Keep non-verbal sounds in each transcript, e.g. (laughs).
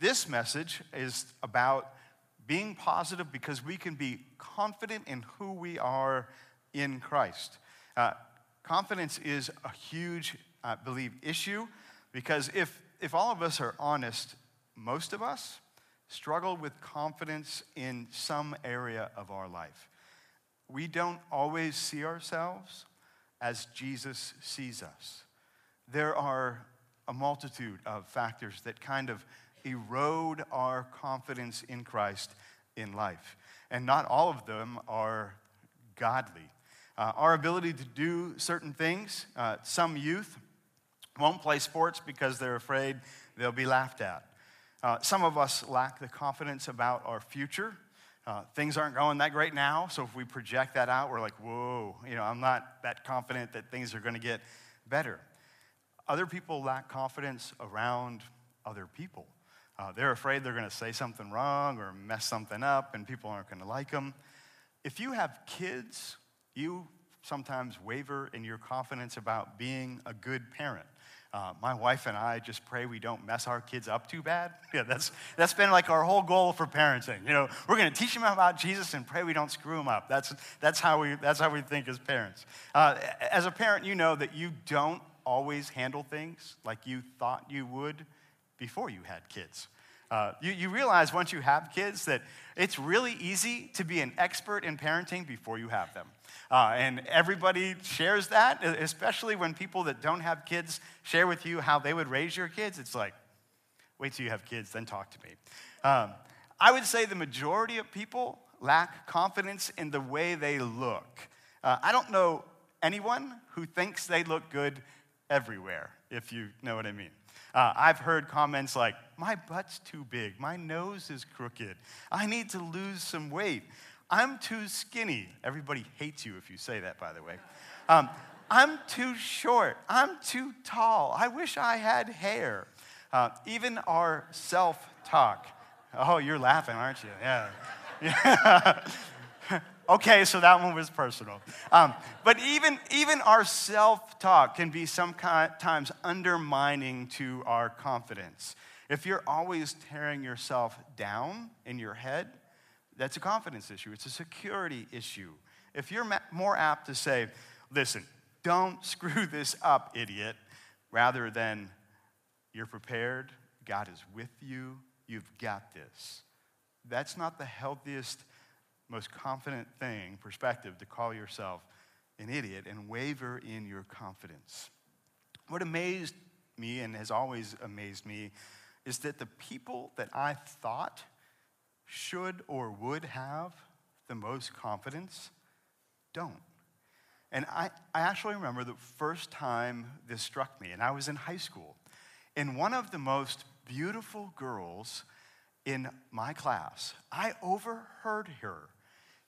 This message is about being positive because we can be confident in who we are in Christ. Uh, confidence is a huge, I believe, issue because if, if all of us are honest, most of us struggle with confidence in some area of our life. We don't always see ourselves as Jesus sees us. There are a multitude of factors that kind of erode our confidence in Christ in life. And not all of them are godly. Uh, our ability to do certain things, uh, some youth won't play sports because they're afraid they'll be laughed at. Uh, some of us lack the confidence about our future. Uh, things aren't going that great now, so if we project that out, we're like, whoa, you know, I'm not that confident that things are going to get better. Other people lack confidence around other people. Uh, they're afraid they're going to say something wrong or mess something up, and people aren't going to like them. If you have kids, you sometimes waver in your confidence about being a good parent. Uh, my wife and I just pray we don't mess our kids up too bad. (laughs) Yeah, that's, that's been like our whole goal for parenting. You know, we're going to teach them about Jesus and pray we don't screw them up. That's, that's, how, we, that's how we think as parents. Uh, as a parent, you know that you don't always handle things like you thought you would before you had kids. Uh, you, you realize once you have kids that it's really easy to be an expert in parenting before you have them. Uh, and everybody shares that, especially when people that don't have kids share with you how they would raise your kids. It's like, wait till you have kids, then talk to me. Um, I would say the majority of people lack confidence in the way they look. Uh, I don't know anyone who thinks they look good everywhere, if you know what I mean. Uh, I've heard comments like, My butt's too big, my nose is crooked, I need to lose some weight. I'm too skinny. Everybody hates you if you say that, by the way. Um, I'm too short. I'm too tall. I wish I had hair. Uh, even our self talk. Oh, you're laughing, aren't you? Yeah. (laughs) yeah. Okay, so that one was personal. Um, but even, even our self talk can be sometimes undermining to our confidence. If you're always tearing yourself down in your head, that's a confidence issue, it's a security issue. If you're more apt to say, listen, don't (laughs) screw this up, idiot, rather than you're prepared, God is with you, you've got this. That's not the healthiest, most confident thing, perspective, to call yourself an idiot and waver in your confidence. What amazed me and has always amazed me is that the people that I thought should or would have the most confidence don't. And I, I actually remember the first time this struck me, and I was in high school. And one of the most beautiful girls in my class, I overheard her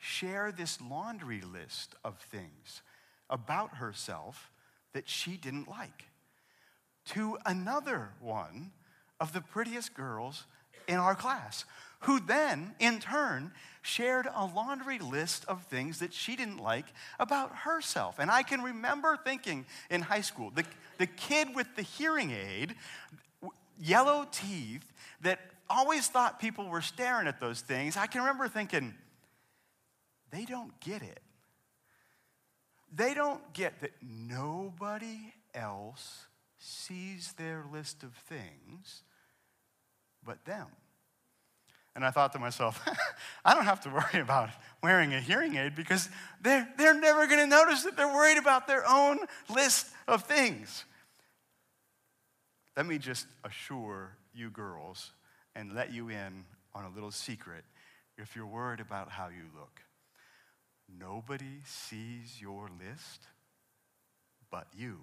share this laundry list of things about herself that she didn't like to another one of the prettiest girls in our class who then, in turn, shared a laundry list of things that she didn't like about herself. And I can remember thinking in high school, the, the kid with the hearing aid, yellow teeth, that always thought people were staring at those things, I can remember thinking, they don't get it. They don't get that nobody else sees their list of things but them. And I thought to myself, (laughs) I don't have to worry about wearing a hearing aid because they're, they're never going to notice that they're worried about their own list of things. Let me just assure you girls and let you in on a little secret if you're worried about how you look. Nobody sees your list but you.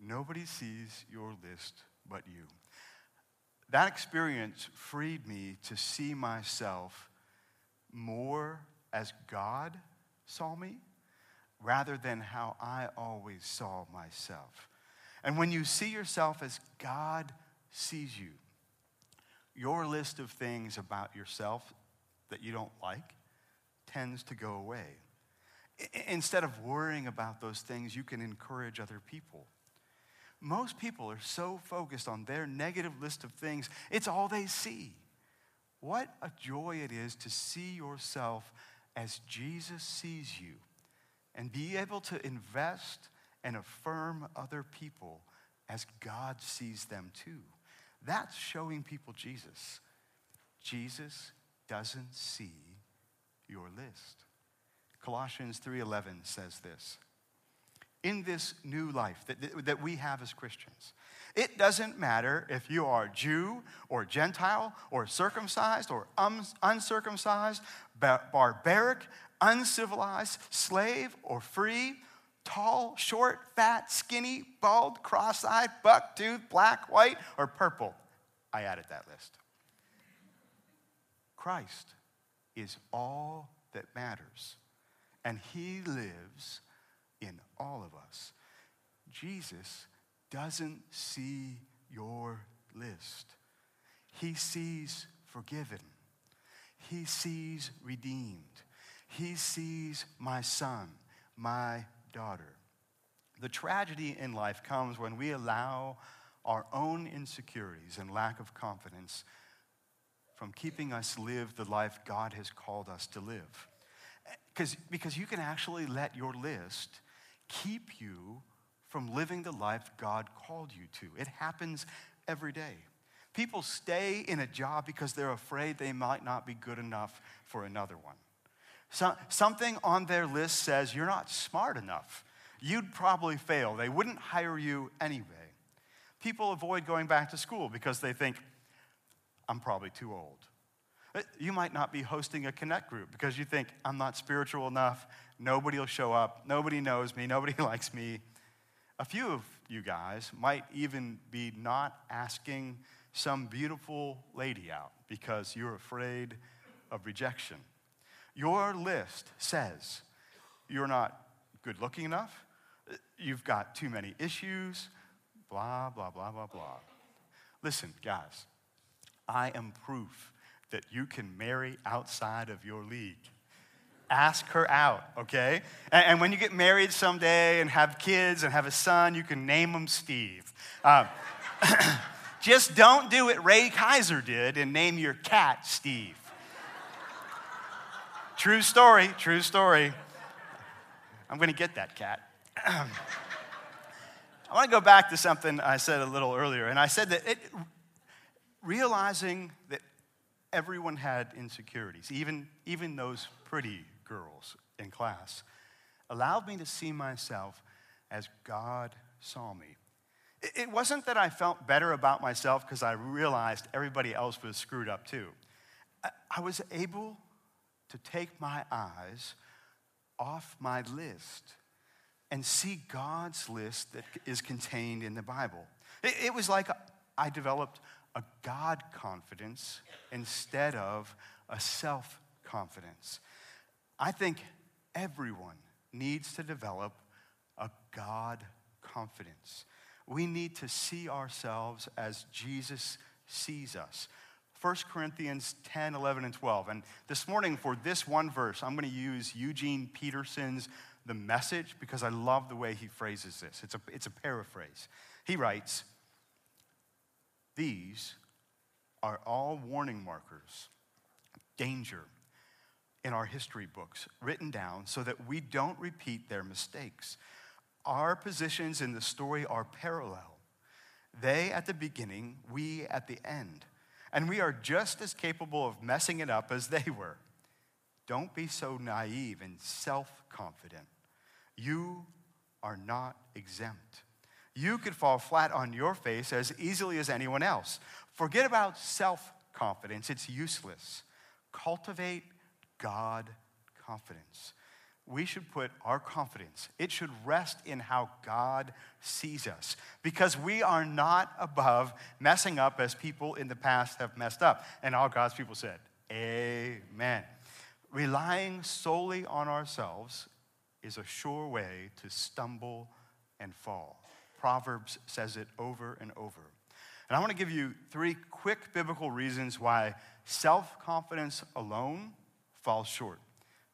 Nobody sees your list but you. That experience freed me to see myself more as God saw me rather than how I always saw myself. And when you see yourself as God sees you, your list of things about yourself that you don't like tends to go away. Instead of worrying about those things, you can encourage other people. most people are so focused on their negative list of things, it's all they see. What a joy it is to see yourself as Jesus sees you and be able to invest and affirm other people as God sees them too. That's showing people Jesus. Jesus doesn't see your list. Colossians 3:11 says this. In this new life that, that we have as Christians, it doesn't matter if you are Jew or Gentile or circumcised or um, uncircumcised, barbaric, uncivilized, slave or free, tall, short, fat, skinny, bald, cross eyed, buck tooth, black, white, or purple. I added that list. Christ is all that matters, and He lives in all of us. Jesus doesn't see your list, He sees forgiven, He sees redeemed, He sees my son, my daughter. The tragedy in life comes when we allow our own insecurities and lack of confidence from keeping us live the life God has called us to live. Because, you can actually let your list keep you from living the life God called you to. It happens every day. People stay in a job because they're afraid they might not be good enough for another one. So, something on their list says you're not smart enough. You'd probably fail. They wouldn't hire you anyway. People avoid going back to school because they think, I'm probably too old. Uh, you might not be hosting a connect group because you think, I'm not spiritual enough. Nobody will show up. Nobody knows me. Nobody (laughs) likes me. A few of you guys might even be not asking some beautiful lady out because you're afraid of rejection. Your list says you're not good looking enough, you've got too many issues, blah, blah, blah, blah, blah. Listen, guys, I am proof that you can marry outside of your league. Ask her out, okay? And, and when you get married someday and have kids and have a son, you can name him Steve. Uh, (clears throat) just don't do what Ray Kaiser did and name your cat Steve. true story, true story. I'm gonna get that cat. (clears throat) I want to go back to something I said a little earlier, and I said that it, realizing that everyone had insecurities, even, even those pretty girls in class, allowed me to see myself as God saw me. It wasn't that I felt better about myself because I realized everybody else was screwed up too. I was able to take my eyes off my list and see God's list that is contained in the Bible. It, was like I developed a God confidence instead of a self confidence. I think everyone needs to develop a God confidence. We need to see ourselves as Jesus sees us. 1 Corinthians 10, 11, and 12. And this morning, for this one verse, I'm going to use Eugene Peterson's The Message because I love the way he phrases this. It's a, it's a paraphrase. He writes, these are all warning markers, danger in our history books, written down so that we don't repeat their mistakes. Our positions in the story are parallel. They at the beginning, we at the end. And we are just as capable of messing it up as they were. Don't be so naive and self confident. You are not exempt. You could fall flat on your face as easily as anyone else. Forget about self confidence, it's useless. Cultivate God confidence. We should put our confidence, it should rest in how God sees us because we are not above messing up as people in the past have messed up. And all God's people said, Amen. Relying solely on ourselves is a sure way to stumble and fall. Proverbs says it over and over. And I want to give you three quick biblical reasons why self confidence alone falls short.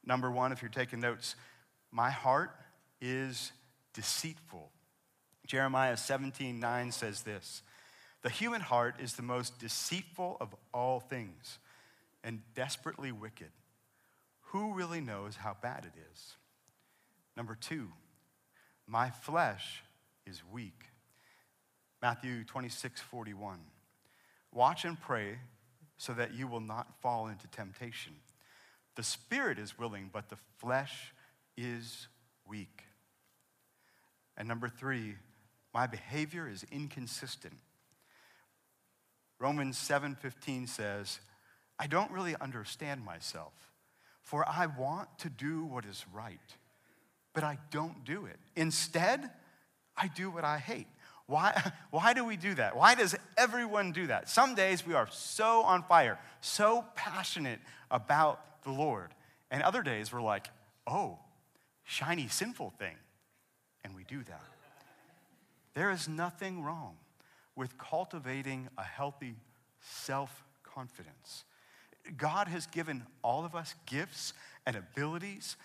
Number one, if you're taking notes, my heart is deceitful. Jeremiah 17 9 says this The human heart is the most deceitful of all things and desperately wicked. Who really knows how bad it is? Number two, my flesh is weak. Matthew 26 41. Watch and pray so that you will not fall into temptation. The spirit is willing, but the flesh is weak. And number three, my behavior is inconsistent. Romans 7:15 says, I don't really understand myself, for I want to do what is right, but I don't do it. Instead, I do what I hate. Why, (laughs) why do we do that? Why does everyone do that? Some days we are so on fire, so passionate about the Lord. And other days we're like, oh, shiny, sinful thing. And we do that. There is nothing wrong with cultivating a healthy self confidence. God has given all of us gifts and abilities,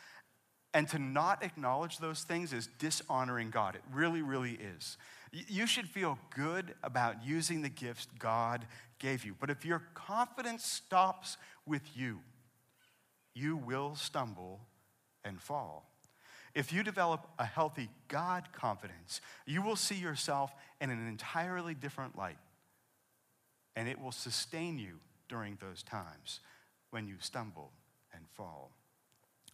and to not acknowledge those things is dishonoring God. It really, really is. You should feel good about using the gifts God gave you. But if your confidence stops with you, you will stumble and fall. If you develop a healthy God confidence, you will see yourself in an entirely different light. And it will sustain you during those times when you stumble and fall.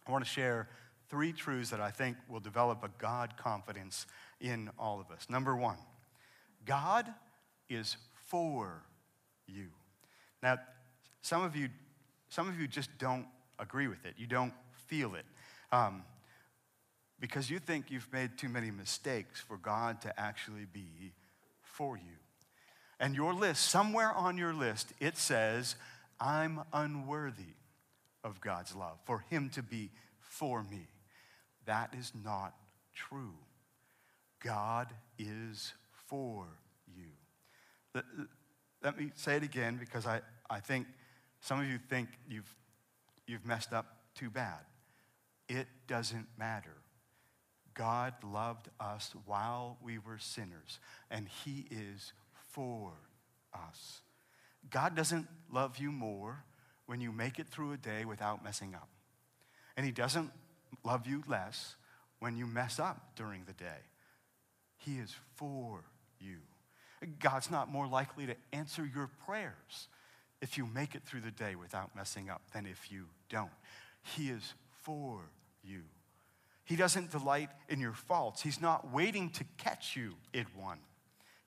I want to share three truths that I think will develop a God confidence in all of us. Number one, God is for you. Now, some of you, some of you just don't agree with it. You don't feel it. Um, because you think you've made too many mistakes for God to actually be for you. And your list, somewhere on your list, it says, I'm unworthy of God's love, for Him to be for me. That is not true. God is for you. Let, let me say it again because I, I think some of you think you've, you've messed up too bad. It doesn't matter. God loved us while we were sinners, and He is for us. God doesn't love you more when you make it through a day without messing up. And He doesn't love you less when you mess up during the day. He is for you. God's not more likely to answer your prayers if you make it through the day without messing up than if you don't. He is for you. He doesn't delight in your faults. He's not waiting to catch you in one.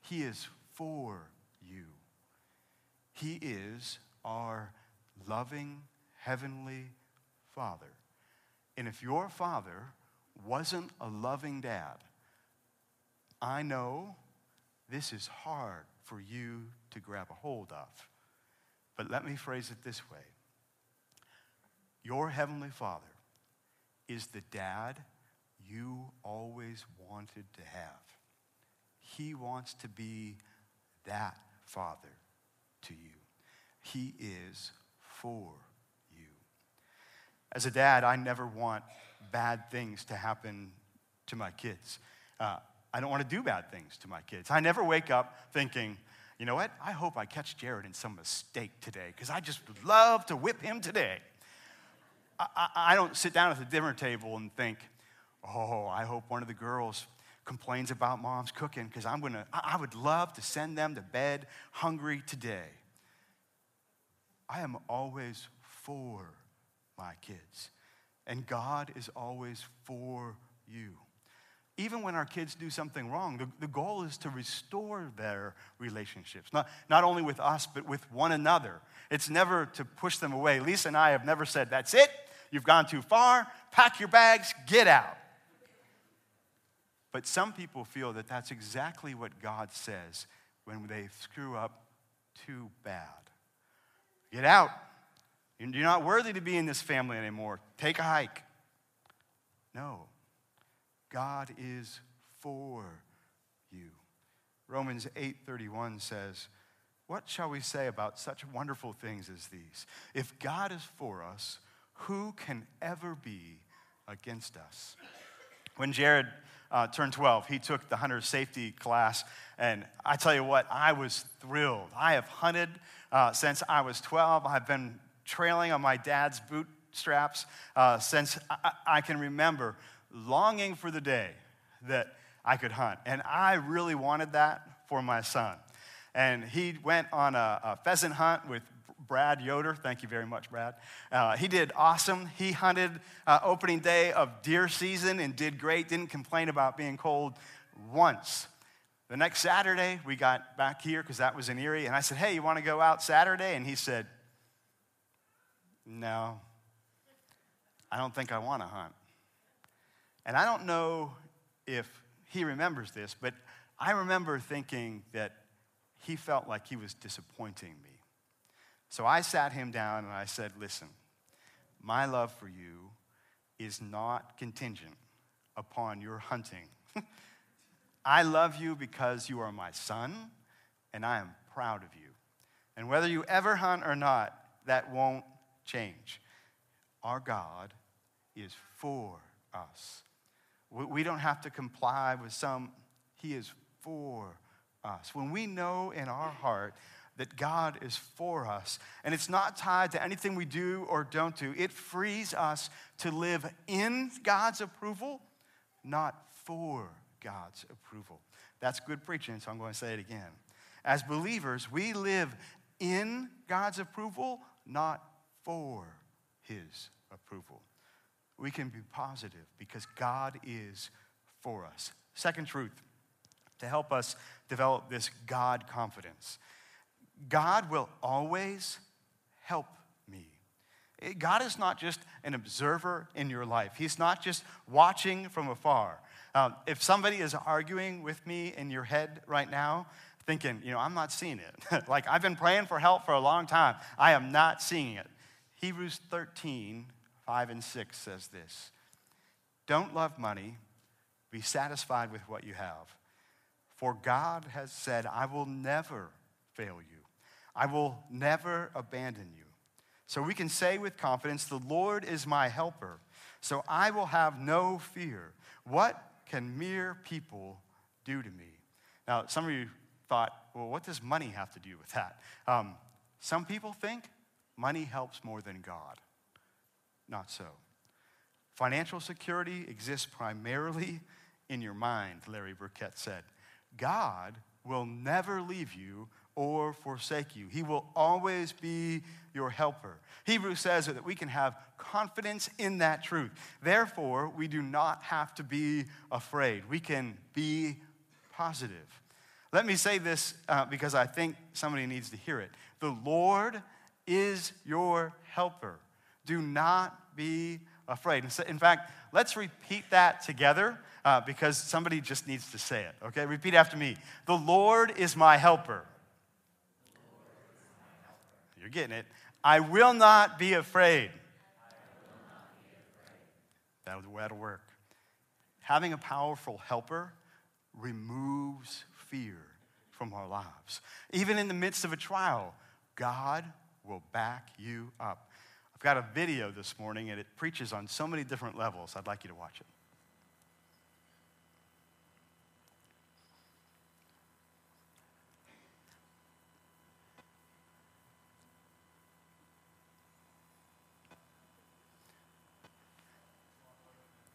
He is for you. He is our loving heavenly Father. And if your father wasn't a loving dad, I know this is hard for you to grab a hold of. But let me phrase it this way Your heavenly Father is the dad you always wanted to have. He wants to be that father to you. He is for. As a dad, I never want bad things to happen to my kids. Uh, I don't want to do bad things to my kids. I never wake up thinking, you know what? I hope I catch Jared in some mistake today because I just would love to whip him today. I, I, I don't sit down at the dinner table and think, Oh, I hope one of the girls complains about mom's cooking because I'm gonna, I would love to send them to bed hungry today. I am always for my kids, and God is always for you. Even when our kids do something wrong, the, the goal is to restore their relationships, not, not only with us, but with one another. It's never to push them away. Lisa and I have never said, That's it, you've gone too far, pack your bags, get out. But some people feel that that's exactly what God says when they screw up too bad. Get out. You're not worthy to be in this family anymore. Take a hike. No. God is for you. Romans 8:31 says, "What shall we say about such wonderful things as these? If God is for us, who can ever be against us?" When Jared uh, turned 12, he took the hunter safety class. And I tell you what, I was thrilled. I have hunted uh, since I was 12. I've been trailing on my dad's bootstraps uh, since I-, I can remember, longing for the day that I could hunt. And I really wanted that for my son. And he went on a, a pheasant hunt with Brad Yoder. Thank you very much, Brad. Uh, he did awesome. He hunted uh, opening day of deer season and did great. Didn't complain about being cold once. The next Saturday, we got back here because that was in Erie. And I said, Hey, you want to go out Saturday? And he said, No, I don't think I want to hunt. And I don't know if he remembers this, but I remember thinking that he felt like he was disappointing me. So I sat him down and I said, Listen, my love for you is not contingent upon your hunting. (laughs) I love you because you are my son, and I am proud of you. And whether you ever hunt or not, that won't change. Our God is for us. We don't have to comply with some, He is for us. When we know in our heart that God is for us. And it's not tied to anything we do or don't do. It frees us to live in God's approval, not for God's approval. That's good preaching, so I'm going to say it again. As believers, we live in God's approval, not for His approval. We can be positive because God is for us. Second truth to help us develop this God confidence God will always help me. God is not just an observer in your life, He's not just watching from afar. Um, if somebody is arguing with me in your head right now, thinking, you know, I'm not seeing it. (laughs) like I've been praying for help for a long time, I am not seeing it. Hebrews 13, 5 and 6 says this Don't love money, be satisfied with what you have. For God has said, I will never fail you. I will never abandon you. So we can say with confidence, The Lord is my helper, so I will have no fear. What can mere people do to me? Now, some of you thought, well, what does money have to do with that? Um, some people think money helps more than God. Not so. Financial security exists primarily in your mind, Larry Burkett said. God will never leave you or forsake you. He will always be your helper. Hebrews says that we can have confidence in that truth. Therefore, we do not have to be afraid. We can be positive. Let me say this uh, because I think somebody needs to hear it. The Lord is your helper. Do not be afraid. In fact, let's repeat that together uh, because somebody just needs to say it. Okay, repeat after me. The Lord is my helper. You're getting it. I will not be afraid. That was that'll work. Having a powerful helper removes fear from our lives. Even in the midst of a trial, God will back you up. I've got a video this morning and it preaches on so many different levels. I'd like you to watch it.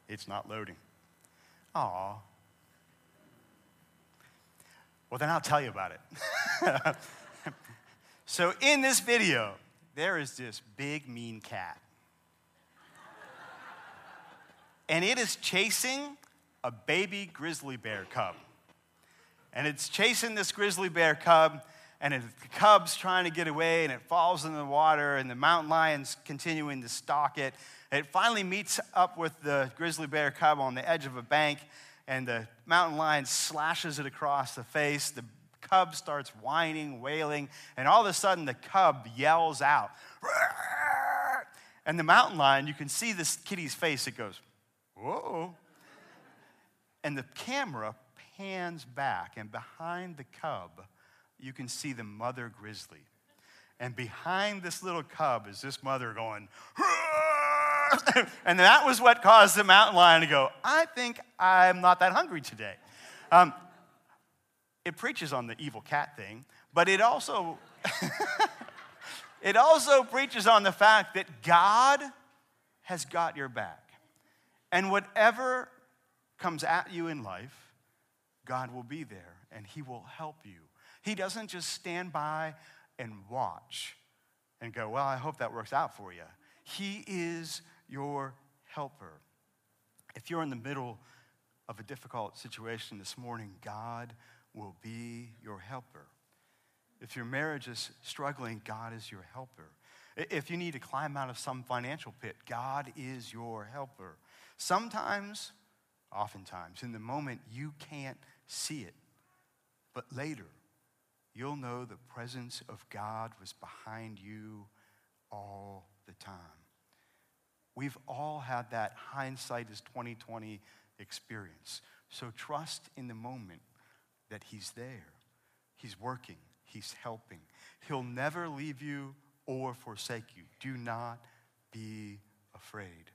It's not loading. Aw. Well, then I'll tell you about it. (laughs) so, in this video, there is this big, mean cat. and it is chasing a baby grizzly bear cub. And it's chasing this grizzly bear cub, and the cub's trying to get away, and it falls in the water, and the mountain lion's continuing to stalk it. It finally meets up with the grizzly bear cub on the edge of a bank, and the mountain lion slashes it across the face. The cub starts whining, wailing, and all of a sudden the cub yells out. And the mountain lion, you can see this kitty's face, it goes, whoa. And the camera pans back, and behind the cub, you can see the mother grizzly. And behind this little cub is this mother going, and that was what caused the mountain lion to go, I think I'm not that hungry today. Um, it preaches on the evil cat thing, but it also, (laughs) it also preaches on the fact that God has got your back. And whatever comes at you in life, God will be there and He will help you. He doesn't just stand by and watch and go, Well, I hope that works out for you. He is your helper. If you're in the middle of a difficult situation this morning, God will be your helper. If your marriage is struggling, God is your helper. If you need to climb out of some financial pit, God is your helper. Sometimes, oftentimes, in the moment, you can't see it. But later, you'll know the presence of God was behind you all the time. We've all had that hindsight is 2020 experience. So trust in the moment that He's there. He's working, He's helping. He'll never leave you or forsake you. Do not be afraid.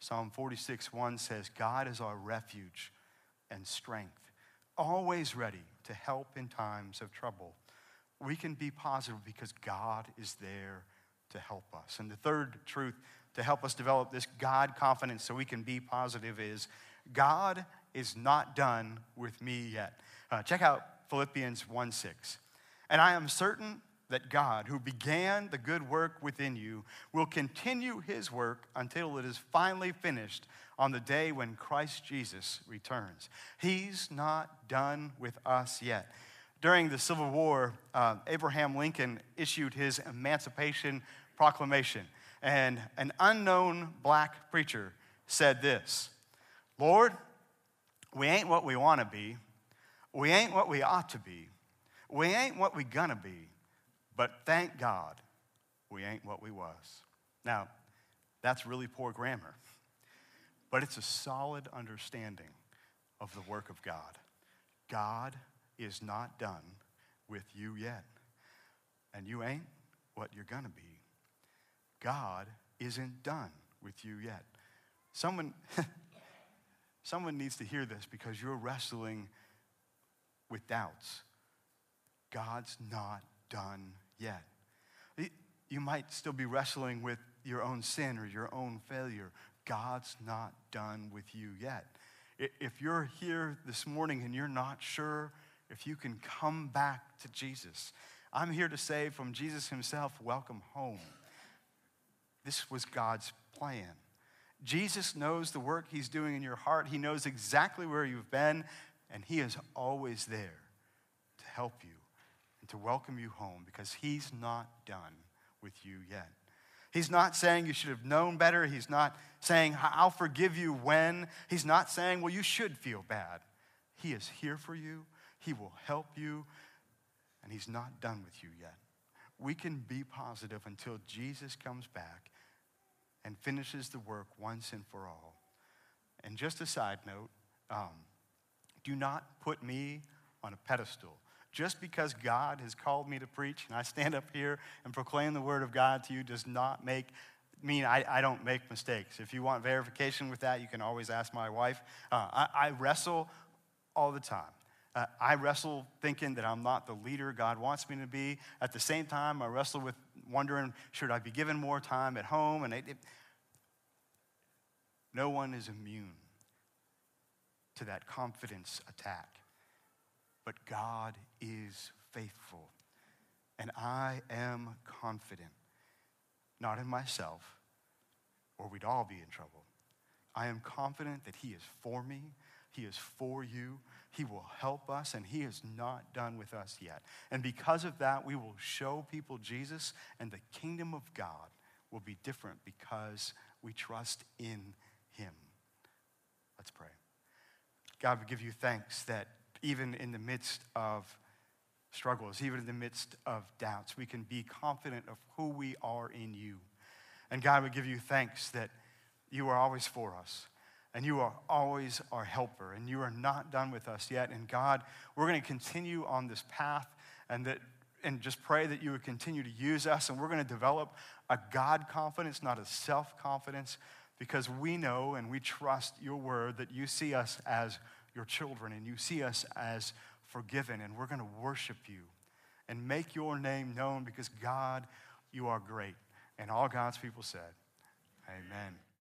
Psalm 46 1 says, God is our refuge and strength, always ready to help in times of trouble. We can be positive because God is there to help us. And the third truth to help us develop this God confidence so we can be positive is God is not done with me yet. Uh, check out Philippians 1 6. And I am certain that God, who began the good work within you, will continue his work until it is finally finished on the day when Christ Jesus returns. He's not done with us yet. During the Civil War, uh, Abraham Lincoln issued his Emancipation Proclamation, and an unknown black preacher said this Lord, we ain't what we want to be, we ain't what we ought to be, we ain't what we gonna be but thank God we ain't what we was. Now, that's really poor grammar, but it's a solid understanding of the work of God. God is not done with you yet, and you ain't what you're gonna be. God isn't done with you yet. Someone, (laughs) someone needs to hear this because you're wrestling with doubts. God's not done yet. You might still be wrestling with your own sin or your own failure. God's not done with you yet. If you're here this morning and you're not sure if you can come back to Jesus, I'm here to say from Jesus himself, welcome home. This was God's plan. Jesus knows the work he's doing in your heart. He knows exactly where you've been, and he is always there to help you and to welcome you home because He's not done with you yet. He's not saying you should have known better. He's not saying, I'll forgive you when. He's not saying, well, you should feel bad. He is here for you, He will help you, and He's not done with you yet. We can be positive until Jesus comes back and finishes the work once and for all. And just a side note um, do not put me on a pedestal. Just because God has called me to preach and I stand up here and proclaim the word of God to you does not make mean I, I don't make mistakes. If you want verification with that, you can always ask my wife. Uh, I, I, wrestle all the time. Uh, I wrestle thinking that I'm not the leader God wants me to be. At the same time, I wrestle with wondering should I be given more time at home? And it, it, no one is immune to that confidence attack. But God is faithful. And I am confident, not in myself, or we'd all be in trouble. I am confident that He is for me, He is for you, He will help us, and He is not done with us yet. And because of that, we will show people Jesus, and the kingdom of God will be different because we trust in Him. Let's pray. God, we give you thanks that even in the midst of struggles, even in the midst of doubts, we can be confident of who we are in you. And God, we give you thanks that you are always for us and you are always our helper, and you are not done with us yet. And God, we're going to continue on this path and that and just pray that you would continue to use us and we're going to develop a God confidence, not a self confidence, because we know and we trust your word that you see us as your children and you see us as forgiven, and we're going to worship you and make your name known because God, you are great. And all God's people said, Amen.